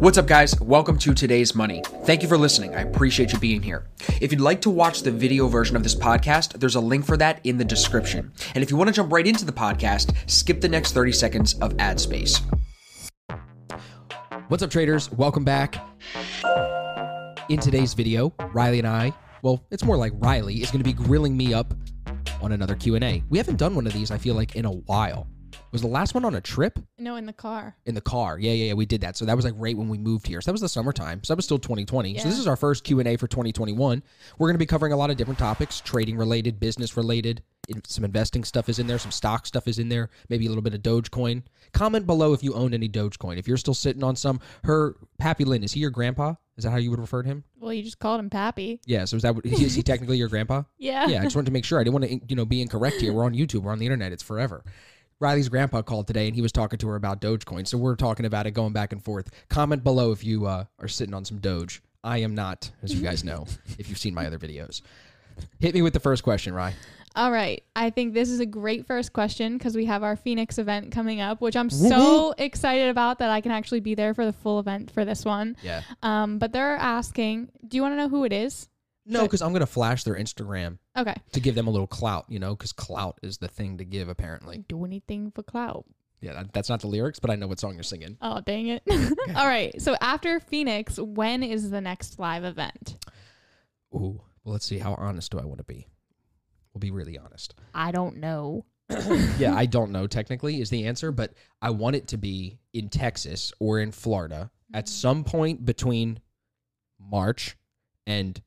What's up, guys? Welcome to today's money. Thank you for listening. I appreciate you being here. If you'd like to watch the video version of this podcast, there's a link for that in the description. And if you want to jump right into the podcast, skip the next 30 seconds of ad space. What's up, traders? Welcome back. In today's video, Riley and I, well, it's more like Riley is going to be grilling me up on another Q&A. We haven't done one of these, I feel like, in a while. Was the last one on a trip? No, in the car. In the car. Yeah, yeah, yeah, we did that. So that was like right when we moved here. So that was the summertime. So that was still 2020. So this is our first Q&A for 2021. We're going to be covering a lot of different topics, trading related, business related. Some investing stuff is in there, some stock stuff is in there, maybe a little bit of Dogecoin. Comment below if you own any Dogecoin. If you're still sitting on some, her Pappy Lynn, is he your grandpa? Is that how you would refer to him? Well, you just called him Pappy. Yeah, so is that what, is he technically your grandpa? Yeah. Yeah, I just wanted to make sure. I didn't want to, you know, be incorrect here. We're on YouTube. We're on the internet. It's forever. Riley's grandpa called today, and he was talking to her about Dogecoin. So we're talking about it, going back and forth. Comment below if you uh, are sitting on some Doge. I am not, as you guys know, if you've seen my other videos. Hit me with the first question, Rye. All right. I think this is a great first question because we have our Phoenix event coming up, which I'm so excited about that I can actually be there for the full event for this one. Yeah. Um, but they're asking, do you want to know who it is? No, because I'm gonna flash their Instagram Okay. to give them a little clout, you know, because clout is the thing to give apparently. Do anything for clout. Yeah, that- that's not the lyrics, but I know what song you're singing. Oh, dang it. All right. So after Phoenix, when is the next live event? Ooh, well, let's see. How honest do I want to be? We'll be really honest. I don't know. yeah, I don't know technically is the answer, but I want it to be in Texas or in Florida at mm-hmm. some point between March and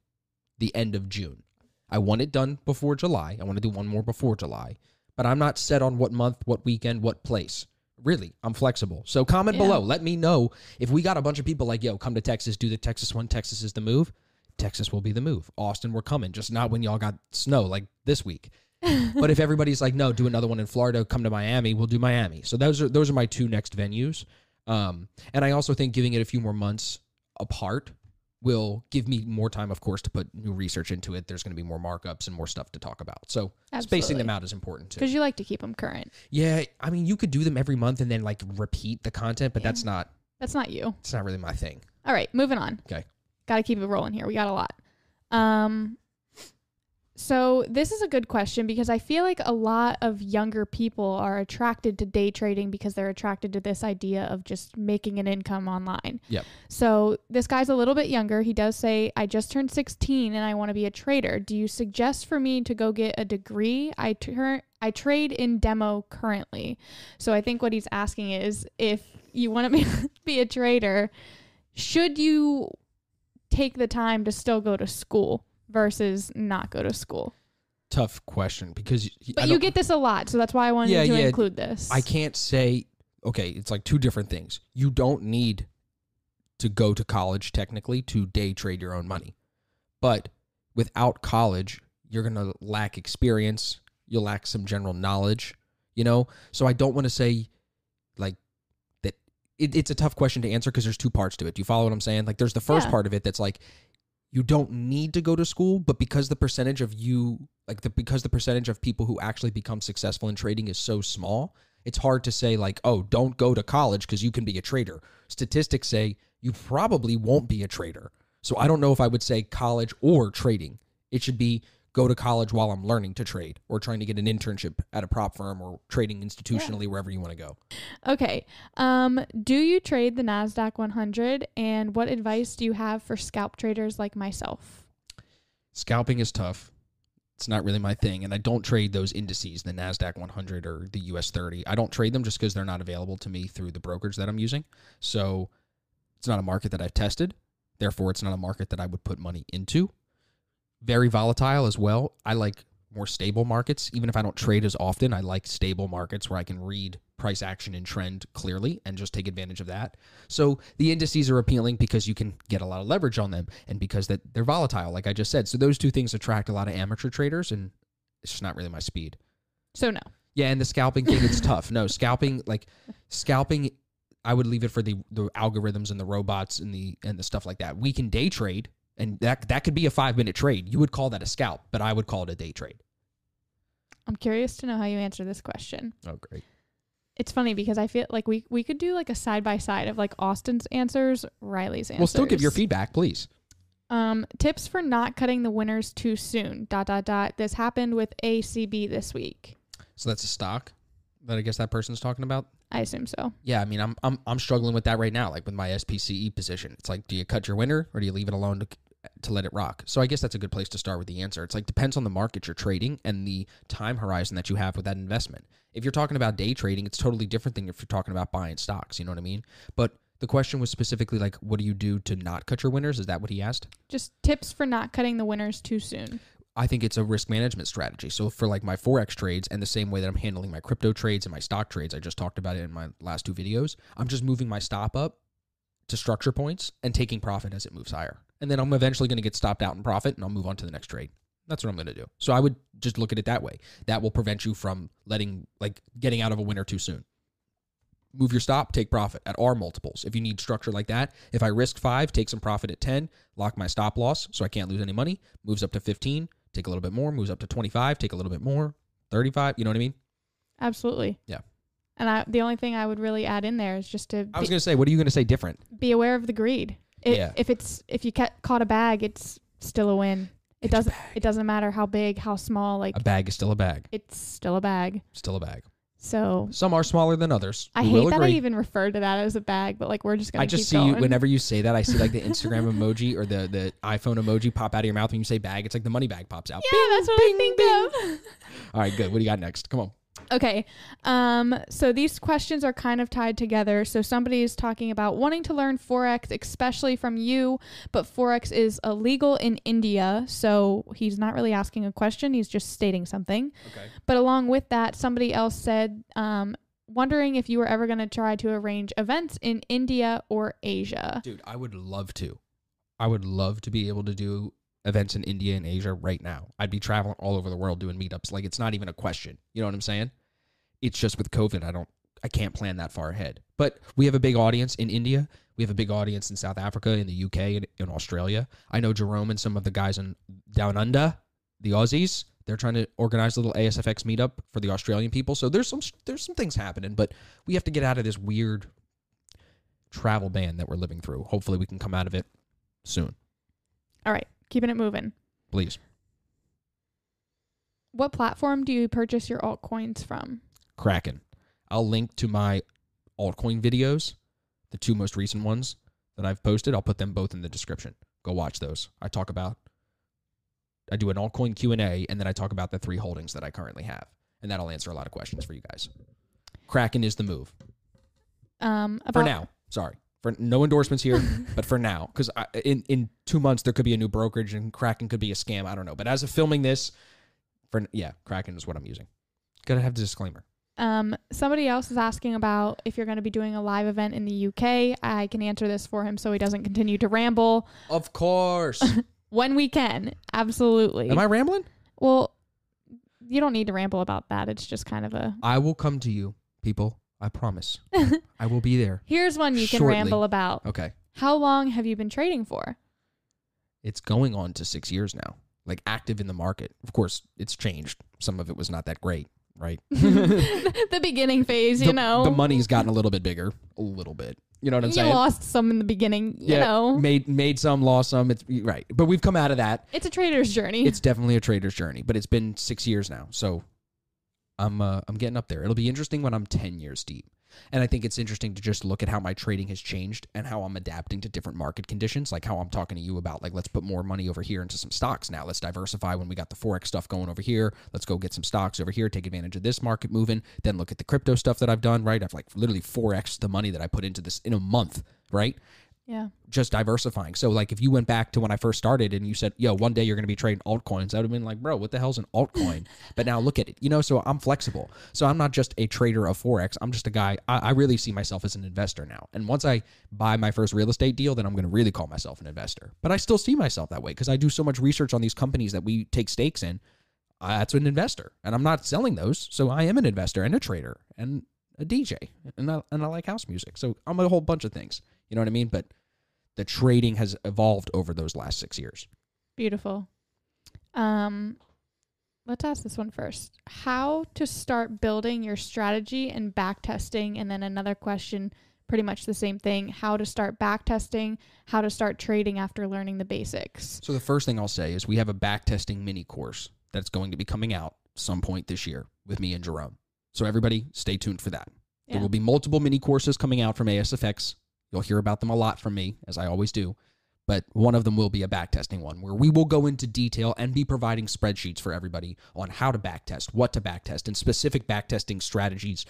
the end of June. I want it done before July. I want to do one more before July, but I'm not set on what month, what weekend, what place. Really, I'm flexible. So comment Yeah. below. Let me know if we got a bunch of people like, yo, come to Texas, do the Texas one. Texas is the move. Texas will be the move. Austin, we're coming. Just not when y'all got snow like this week but if everybody's like, no, do another one in Florida, come to Miami, we'll do Miami. So those are those are my two next venues. Um, and I also think giving it a few more months apart will give me more time, of course, to put new research into it. There's going to be more markups and more stuff to talk about. So spacing them out is important too. Because you like to keep them current. Yeah, I mean, you could do them every month and then like repeat the content, but Yeah. that's not That's not you. it's not really my thing. All right, moving on. Okay. Got to keep it rolling here. We got a lot. Um so this is a good question because I feel like a lot of younger people are attracted to day trading because they're attracted to this idea of just making an income online. Yep. So this guy's a little bit younger. He does say, "I just turned 16 and I want to be a trader. Do you suggest for me to go get a degree? I turn I trade in demo currently." So I think what he's asking is if you want to be, be a trader, should you take the time to still go to school versus not go to school? Tough question because But you get this a lot, so that's why I wanted Yeah, to yeah. include this. I can't say okay, it's like two different things. You don't need to go to college technically to day trade your own money. But without college, you're going to lack experience, you'll lack some general knowledge, you know? So I don't want to say like that it, it's a tough question to answer because there's two parts to it. Do you follow what I'm saying? Like there's the first Yeah. part of it that's like you don't need to go to school, but because the percentage of you like the because the percentage of people who actually become successful in trading is so small, it's hard to say like, oh, don't go to college because you can be a trader. Statistics say you probably won't be a trader. So I don't know if I would say college or trading. It should be go to college while I'm learning to trade or trying to get an internship at a prop firm or trading institutionally wherever you want to go. Okay. Um, do you trade the Nasdaq 100 and what advice do you have for scalp traders like myself? Scalping is tough. It's not really my thing, and I don't trade those indices, the Nasdaq 100 or the US 30. I don't trade them just because they're not available to me through the brokerage that I'm using. So it's not a market that I've tested. Therefore, it's not a market that I would put money into. Very volatile as well. I like more stable markets. Even if I don't trade as often, I like stable markets where I can read price action and trend clearly and just take advantage of that. So the indices are appealing because you can get a lot of leverage on them and because that they're volatile, like I just said. So those two things attract a lot of amateur traders and it's just not really my speed. So no. Yeah, and the scalping thing, it's tough. No, scalping like scalping I would leave it for the the algorithms and the robots and the and the stuff like that. We can day trade and that that could be a 5 minute trade. You would call that a scalp, but I would call it a day trade. I'm curious to know how you answer this question. Oh, great. it's funny because I feel like we we could do like a side by side of like Austin's answers, Riley's answers. Well, still give your feedback, please. Um, tips for not cutting the winners too soon. Dot dot dot. This happened with ACB this week. So that's a stock that I guess that person's talking about. I assume so. Yeah, I mean, I'm I'm I'm struggling with that right now. Like with my SPCE E position, it's like, do you cut your winner or do you leave it alone to to let it rock? So I guess that's a good place to start with the answer. It's like depends on the market you're trading and the time horizon that you have with that investment. If you're talking about day trading, it's totally different than if you're talking about buying stocks. You know what I mean? But the question was specifically like, what do you do to not cut your winners? Is that what he asked? Just tips for not cutting the winners too soon. I think it's a risk management strategy. So for like my forex trades and the same way that I'm handling my crypto trades and my stock trades, I just talked about it in my last two videos. I'm just moving my stop up to structure points and taking profit as it moves higher. And then I'm eventually going to get stopped out in profit and I'll move on to the next trade. That's what I'm going to do. So I would just look at it that way. That will prevent you from letting like getting out of a winner too soon. Move your stop, take profit at R multiples. If you need structure like that, if I risk 5, take some profit at 10, lock my stop loss so I can't lose any money, moves up to 15, take a little bit more, moves up to 25, take a little bit more, 35, you know what I mean? Absolutely. Yeah. And I, the only thing I would really add in there is just to I was going to say, what are you going to say different? be aware of the greed. It, Yeah. If it's if you ca- caught a bag, it's still a win. It doesn't it doesn't matter how big, how small. Like A bag is still a bag, it's still a bag. still a bag. So Some are smaller than others. I hate that I agree. even refer to that as a bag, but like we're just gonna. I just see going. you whenever you say that. I see like the Instagram emoji or the the iPhone emoji pop out of your mouth when you say bag. It's like the money bag pops out. Yeah, that's what I think of. All right, good. What do you got next? Come on. Okay. Um, so these questions are kind of tied together. So somebody is talking about wanting to learn Forex, especially from you, but Forex is illegal in India. So he's not really asking a question, he's just stating something. Okay. But along with that, somebody else said, um, wondering if you were ever going to try to arrange events in India or Asia. Dude, I would love to. I would love to be able to do events in India and Asia right now. I'd be traveling all over the world doing meetups. Like it's not even a question. You know what I'm saying? It's just with COVID, I don't I can't plan that far ahead. But we have a big audience in India. We have a big audience in South Africa, in the UK, and in Australia. I know Jerome and some of the guys in down under, the Aussies. They're trying to organize a little ASFX meetup for the Australian people. So there's some there's some things happening, but we have to get out of this weird travel ban that we're living through. Hopefully, we can come out of it soon. All right, keeping it moving. Please. What platform do you purchase your altcoins from? Kraken. I'll link to my altcoin videos, the two most recent ones that I've posted. I'll put them both in the description. Go watch those. I talk about I do an altcoin Q&A and then I talk about the three holdings that I currently have. And that'll answer a lot of questions for you guys. Kraken is the move. Um, about For now. Sorry. For no endorsements here, but for now cuz in in 2 months there could be a new brokerage and Kraken could be a scam, I don't know. But as of filming this for yeah, Kraken is what I'm using. Got to have the disclaimer. Um, somebody else is asking about if you're going to be doing a live event in the UK. I can answer this for him so he doesn't continue to ramble. Of course. When we can, absolutely. Am I rambling? well, you don't need to ramble about that. It's just kind of a. I will come to you, people. I promise. I will be there. Here's one you can Shortly. ramble about. Okay. How long have you been trading for? It's going on to six years now. Like active in the market. Of course, it's changed. Some of it was not that great, right? the beginning phase, you the, know. The money's gotten a little bit bigger. A little bit. You know what I'm you saying? lost some in the beginning, you yeah. know. Made made some, lost some. It's right. But we've come out of that. It's a trader's journey. It's definitely a trader's journey. But it's been six years now. So I'm uh, I'm getting up there. It'll be interesting when I'm ten years deep. And I think it's interesting to just look at how my trading has changed and how I'm adapting to different market conditions. Like how I'm talking to you about, like, let's put more money over here into some stocks now. Let's diversify when we got the Forex stuff going over here. Let's go get some stocks over here, take advantage of this market moving. Then look at the crypto stuff that I've done, right? I've like literally Forex the money that I put into this in a month, right? Yeah. just diversifying. So like if you went back to when I first started and you said, "Yo, one day you're going to be trading altcoins," I would have been like, "Bro, what the hell's an altcoin?" but now look at it, you know. So I'm flexible. So I'm not just a trader of forex. I'm just a guy. I, I really see myself as an investor now. And once I buy my first real estate deal, then I'm going to really call myself an investor. But I still see myself that way because I do so much research on these companies that we take stakes in. Uh, that's an investor, and I'm not selling those. So I am an investor and a trader and a DJ, and I, and I like house music. So I'm a whole bunch of things. You know what I mean? But the trading has evolved over those last six years. Beautiful. Um, let's ask this one first. How to start building your strategy and back testing, and then another question, pretty much the same thing. How to start back testing, how to start trading after learning the basics. So the first thing I'll say is we have a backtesting mini course that's going to be coming out some point this year with me and Jerome. So everybody stay tuned for that. Yeah. There will be multiple mini courses coming out from ASFX. You'll hear about them a lot from me, as I always do. But one of them will be a backtesting one where we will go into detail and be providing spreadsheets for everybody on how to backtest, what to backtest, and specific backtesting strategies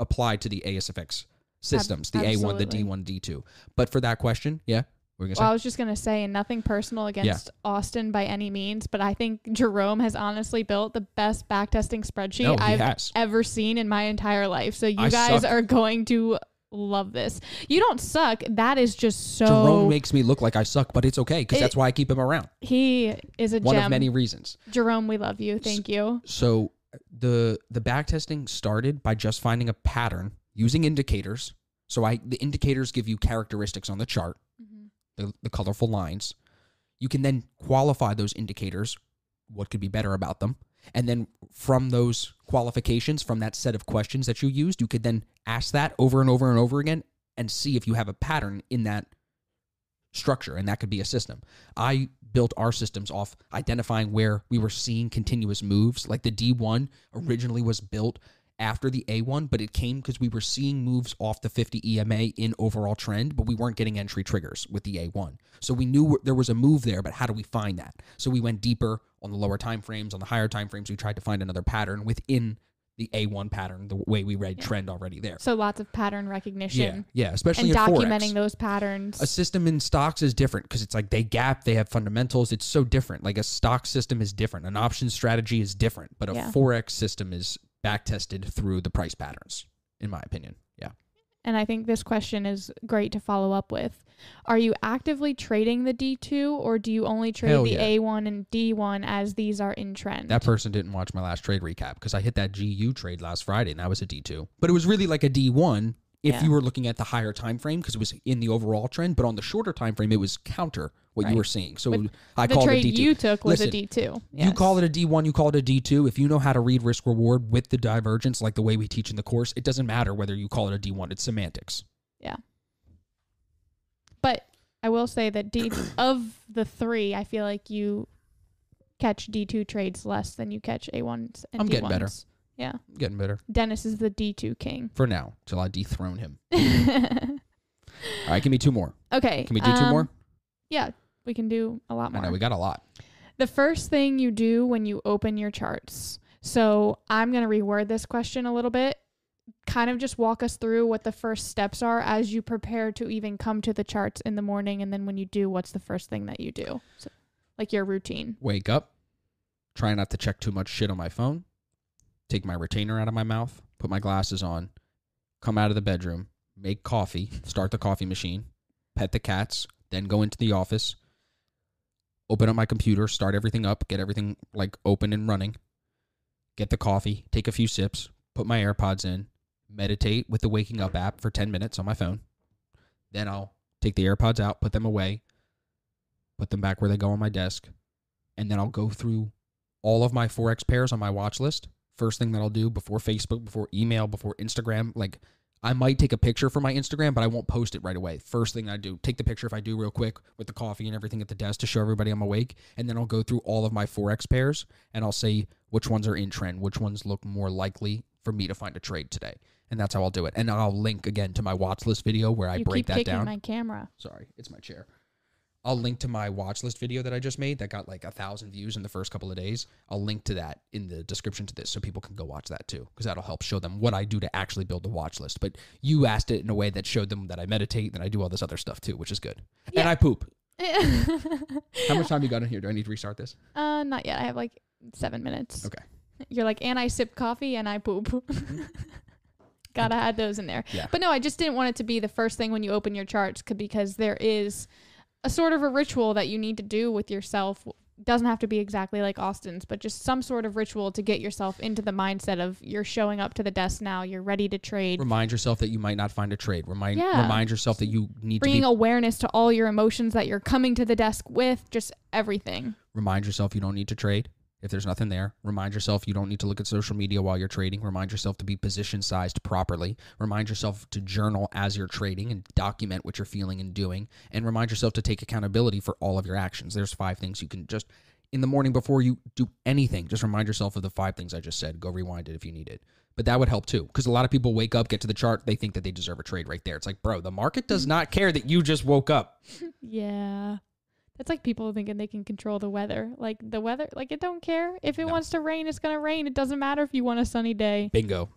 applied to the ASFX systems, the A1, the. D1, D2. But for that question, yeah, we're Well, I was just gonna say, and nothing personal against Austin by any means, but I think Jerome has honestly built the best backtesting spreadsheet No, I've has. ever seen in my entire life. So you I guys suck. are going to love this. You don't suck. That is just so. Jerome makes me look like I suck, but it's okay because It- that's why I keep him around. he is a One gem. of many reasons. Jerome, we love you. Thank you. So the the back testing started by just finding a pattern using indicators. So I the indicators give you characteristics on the chart, mm-hmm. the, the colorful lines. You can then qualify those indicators, what could be better about them, and then from those qualifications, from that set of questions that you used, you could then ask that over and over and over again and see if you have a pattern in that structure, and that could be a system. I built our systems off identifying where we were seeing continuous moves. Like the D1 originally was built after the A1, but it came because we were seeing moves off the 50 EMA in overall trend, but we weren't getting entry triggers with the A1. So we knew there was a move there, but how do we find that? So we went deeper on the lower time frames, on the higher time frames. We tried to find another pattern within the A1 pattern, the way we read Yeah. trend already there. So lots of pattern Yeah, recognition yeah, especially and in documenting Forex. those patterns. A system in stocks is different because it's like they gap, they have fundamentals. It's so different. Like a stock system is different, an option strategy is different, but a Yeah. forex system is back tested through the price patterns, in my opinion. And I think this question is great to follow up with. Are you actively trading the D2 or do you only trade Hell the yeah. A1 and D1 as these are in trend? that person didn't watch my last trade recap because I hit that GU trade last Friday and that was a D2, but it was really like a D1 if Yeah. you were looking at the higher time frame because it was in the overall trend, but on the shorter time frame it was counter what Right. you were seeing. So With I call it a trade D2. you took was Listen, a D2. You Yes. call it a D1, you call it a D2. If you know how to read risk reward with the divergence, like the way we teach in the course, it doesn't matter whether you call it a D1. It's semantics. Yeah. But I will say that D of the three, I feel like you catch D2 trades less than you catch A1s and I'm D1s. getting better. Yeah. Getting better Dennis is the D2 king. for now till I dethrone him. All right, give me two more. okay. Can we do two um, more? Yeah, we can do a lot I more. know we got a lot. The first thing you do when you open your charts. So I'm going to reword this question a little bit. Kind of just walk us through what the first steps are as you prepare to even come to the charts in the morning. And then when you do, what's the first thing that you do? So, like your routine. Wake up, try not to check too much shit on my phone, take my retainer out of my mouth, put my glasses on, come out of the bedroom, make coffee, start the coffee machine, pet the cats, then go into the office, open up my computer, start everything up, get everything like open and running, get the coffee, take a few sips, put my AirPods in, meditate with the waking up app for 10 minutes on my phone. Then I'll take the AirPods out, put them away, put them back where they go on my desk, and then I'll go through all of my forex pairs on my watch list. First thing that I'll do before Facebook, before email, before Instagram, like I might take a picture for my Instagram, but I won't post it right away. First thing I do, take the picture if I do real quick with the coffee and everything at the desk to show everybody I'm awake, and then I'll go through all of my forex pairs and I'll say which ones are in trend, which ones look more likely for me to find a trade today. And that's how I'll do it. And I'll link again to my watch list video where I you break keep that kicking down. my camera. Sorry, it's my chair. I'll link to my watch list video that I just made that got like a thousand views in the first couple of days. I'll link to that in the description to this so people can go watch that too, because that'll help show them what I do to actually build the watch list. But you asked it in a way that showed them that I meditate and I do all this other stuff too, which is good. And I poop. How much time you got in here? Do I need to restart this? Uh, not yet. I have like seven minutes. Okay. You're like, and I sip coffee and I poop. Gotta add those in there. Yeah. But no, I just didn't want it to be the first thing when you open your charts because there is a sort of a ritual that you need to do with yourself. Doesn't have to be exactly like Austin's, but just some sort of ritual to get yourself into the mindset of you're showing up to the desk now, you're ready to trade. Remind yourself that you might not find a trade. Remind Yeah. remind yourself that you need to Bringing awareness to all your emotions that you're coming to the desk with, just everything. remind yourself you don't need to trade. If there's nothing there, remind yourself you don't need to look at social media while you're trading. Remind yourself to be position sized properly. Remind yourself to journal as you're trading and document what you're feeling and doing. And remind yourself to take accountability for all of your actions. There's five things you can just in the morning before you do anything, just remind yourself of the five things I just said. Go rewind it if you need it. But that would help too. Because a lot of people wake up, get to the chart, they think that they deserve a trade right there. It's like, bro, the market does not care that you just woke up. Yeah. That's like people thinking they can control the weather. Like the weather, like it don't care. If it No. wants to rain, it's gonna rain. It doesn't matter if you want a sunny day. Bingo.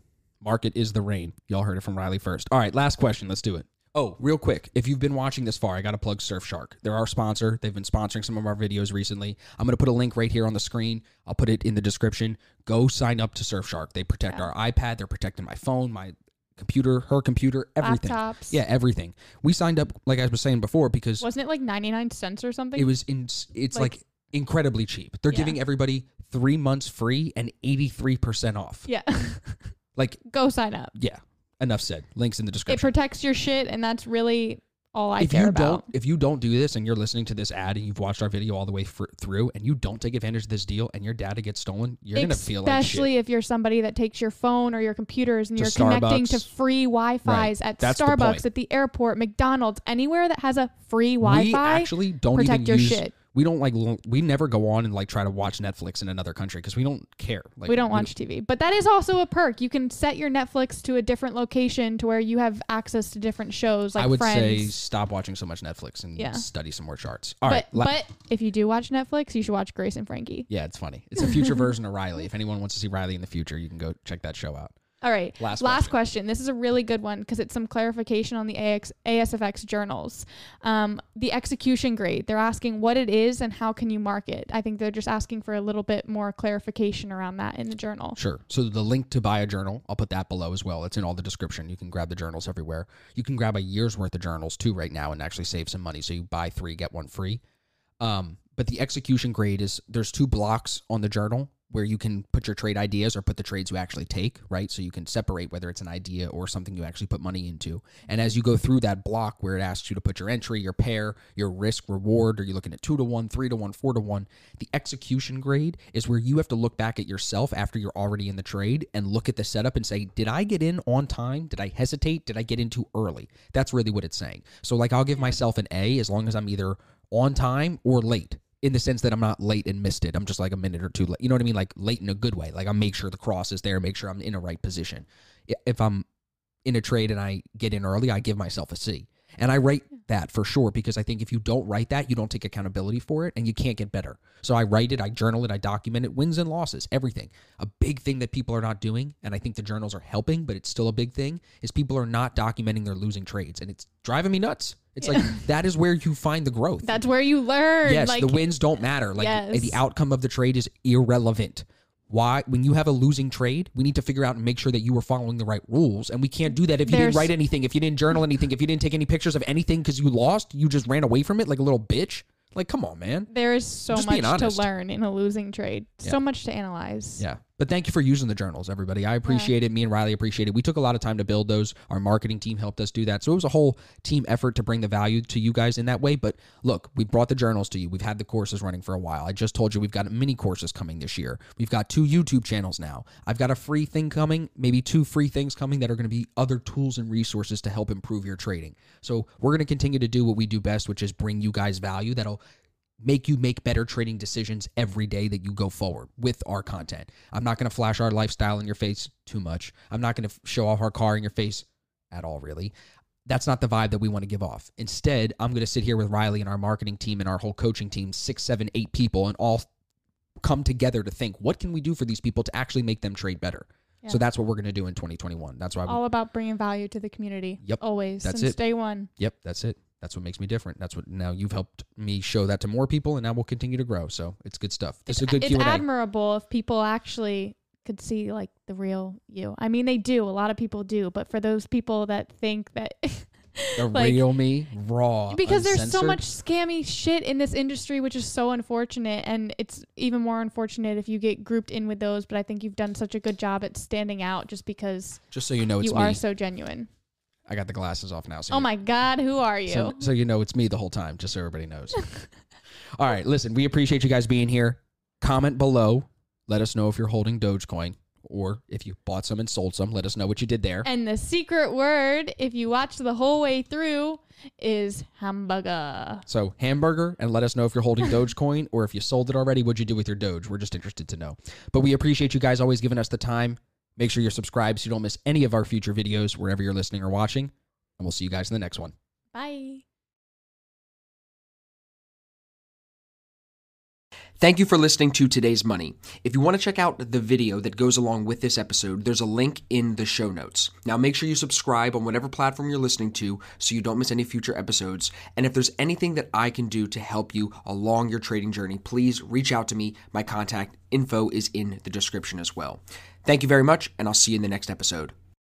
Market is the rain. Y'all heard it from Riley first. All right, last question. Let's do it. Oh, real quick. If you've been watching this far, I got to plug Surfshark. They're our sponsor. They've been sponsoring some of our videos recently. I'm going to put a link right here on the screen. I'll put it in the description. Go sign up to Surfshark. They protect Yeah. our iPad, they're protecting my phone, my computer, her computer, everything. Laptops. Yeah, everything. We signed up, like I was saying before, because Wasn't it like 99 cents or something? it was in, it's like, Like- incredibly cheap. They're Yeah. giving everybody three months free and 83% off. yeah. Like, Go sign up. yeah, enough said. Links in the description. It description. protects your shit, and that's really all I if care you about. don't if you don't do this and you're listening to this ad and you've watched our video all the way fr- through and you don't take advantage of this deal and your data gets stolen you're gonna feel like shit Especially if you're somebody that takes your phone or your computers and To you're connecting to free Wi-Fi's at That's the. Starbucks, at the airport, McDonald's, anywhere that has a free Wi-Fi. We actually don't protect even your use shit. We don't like we never go on and like try to watch netflix in another country because we don't care like we don't watch TV, but that is also a perk. You can set your Netflix to a different location to where you have access to different shows, like i would Friends. say stop watching so much netflix and Yeah. study some more charts all but right. la- but if you do watch Netflix, you should watch Grace and Frankie. yeah it's funny it's a future version of riley if anyone wants to see riley in the future you can go check that show out All right. Last Last question. This is a really good one because it's some clarification on the AX, ASFX journals. Um, the execution grade. They're asking what it is and how can you mark it. I think they're just asking for a little bit more clarification around that in the journal. Sure. So the link to buy a journal, I'll put that below as well. It's in all the description. You can grab the journals everywhere. You can grab a year's worth of journals too right now and actually save some money. So you buy three, get one free. Um, but the execution grade is there's two blocks on the journal where you can put your trade ideas or put the trades you actually take, right? So you can separate whether it's an idea or something you actually put money into. And as you go through that block where it asks you to put your entry, your pair, your risk, reward, are you looking at two to one, three to one, four to one? The execution grade is where you have to look back at yourself after you're already in the trade and look at the setup and say, did I get in on time? Did I hesitate? Did I get in too early? That's really what it's saying. So, like, I'll give myself an A as long as I'm either on time or late in the sense that I'm not late and missed it. I'm just like a minute or two late. You know what I mean? Like late in a good way. Like I make sure the cross is there, make sure I'm in a right position. If I'm in a trade and I get in early, I give myself a C. And I write that for sure because I think if you don't write that, you don't take accountability for it and you can't get better. So I write it, I journal it, I document it, wins and losses, everything. A big thing that people are not doing, and I think the journals are helping, but it's still a big thing, is people are not documenting their losing trades. And it's driving me nuts. It's like that is where you find the growth. That's where you learn. Yes, like, the wins don't matter. Like Yes. the outcome of the trade is irrelevant. Why? When you have a losing trade, we need to figure out and make sure that you were following the right rules. And we can't do that if you There's- didn't write anything, if you didn't journal anything, if you didn't take any pictures of anything because you lost, you just ran away from it like a little bitch. Like, come on, man. there is so Just much to learn in a losing trade. Yeah. So much to analyze. Yeah. But thank you for using the journals, everybody. I appreciate it. Me and Riley appreciate it. We took a lot of time to build those. Our marketing team helped us do that. So it was a whole team effort to bring the value to you guys in that way. But look, we brought the journals to you. We've had the courses running for a while. I just told you we've got mini courses coming this year. We've got two YouTube channels now. I've got a free thing coming, maybe two free things coming that are going to be other tools and resources to help improve your trading. So we're going to continue to do what we do best, which is bring you guys value that'll make you make better trading decisions every day that you go forward with our content. I'm not going to flash our lifestyle in your face too much. I'm not going to show off our car in your face at all, really. That's not the vibe that we want to give off. Instead, I'm going to sit here with Riley and our marketing team and our whole coaching team, six, seven, eight people, and all come together to think what can we do for these people to actually make them trade better. Yeah. So that's what we're going to do in 2021. That's why we, All about bringing value to the community. Yep. Always. That's since it. day one. Yep, that's it. That's what makes me different. That's what now you've helped me show that to more people, and now we'll continue to grow. So it's good stuff. This is a good it's Q and A. admirable if people actually could see like the real you. I mean, they do. A lot of people do. But for those people that think that The like- real me, raw. because there's so much scammy shit in this industry, which is so unfortunate, and it's even more unfortunate if you get grouped in with those. But I think you've done such a good job at standing out, just because Just so you know, it's you me. are so genuine. I got the glasses off now. So Oh you- my God, who are you? So, so you know it's me the whole time, just so everybody knows. All right, listen, we appreciate you guys being here. Comment below Let us know if you're holding Dogecoin or if you bought some and sold some. Let us know what you did there. And the secret word, if you watch the whole way through, is hamburger. So hamburger, and let us know if you're holding Dogecoin or if you sold it already. What'd you do with your Doge? We're just interested to know. But we appreciate you guys always giving us the time. Make sure you're subscribed so you don't miss any of our future videos wherever you're listening or watching. And we'll see you guys in the next one. Bye. Thank you for listening to today's money. If you want to check out the video that goes along with this episode, there's a link in the show notes. Now make sure you subscribe on whatever platform you're listening to so you don't miss any future episodes. And if there's anything that I can do to help you along your trading journey, please reach out to me. My contact info is in the description as well. Thank you very much, and I'll see you in the next episode.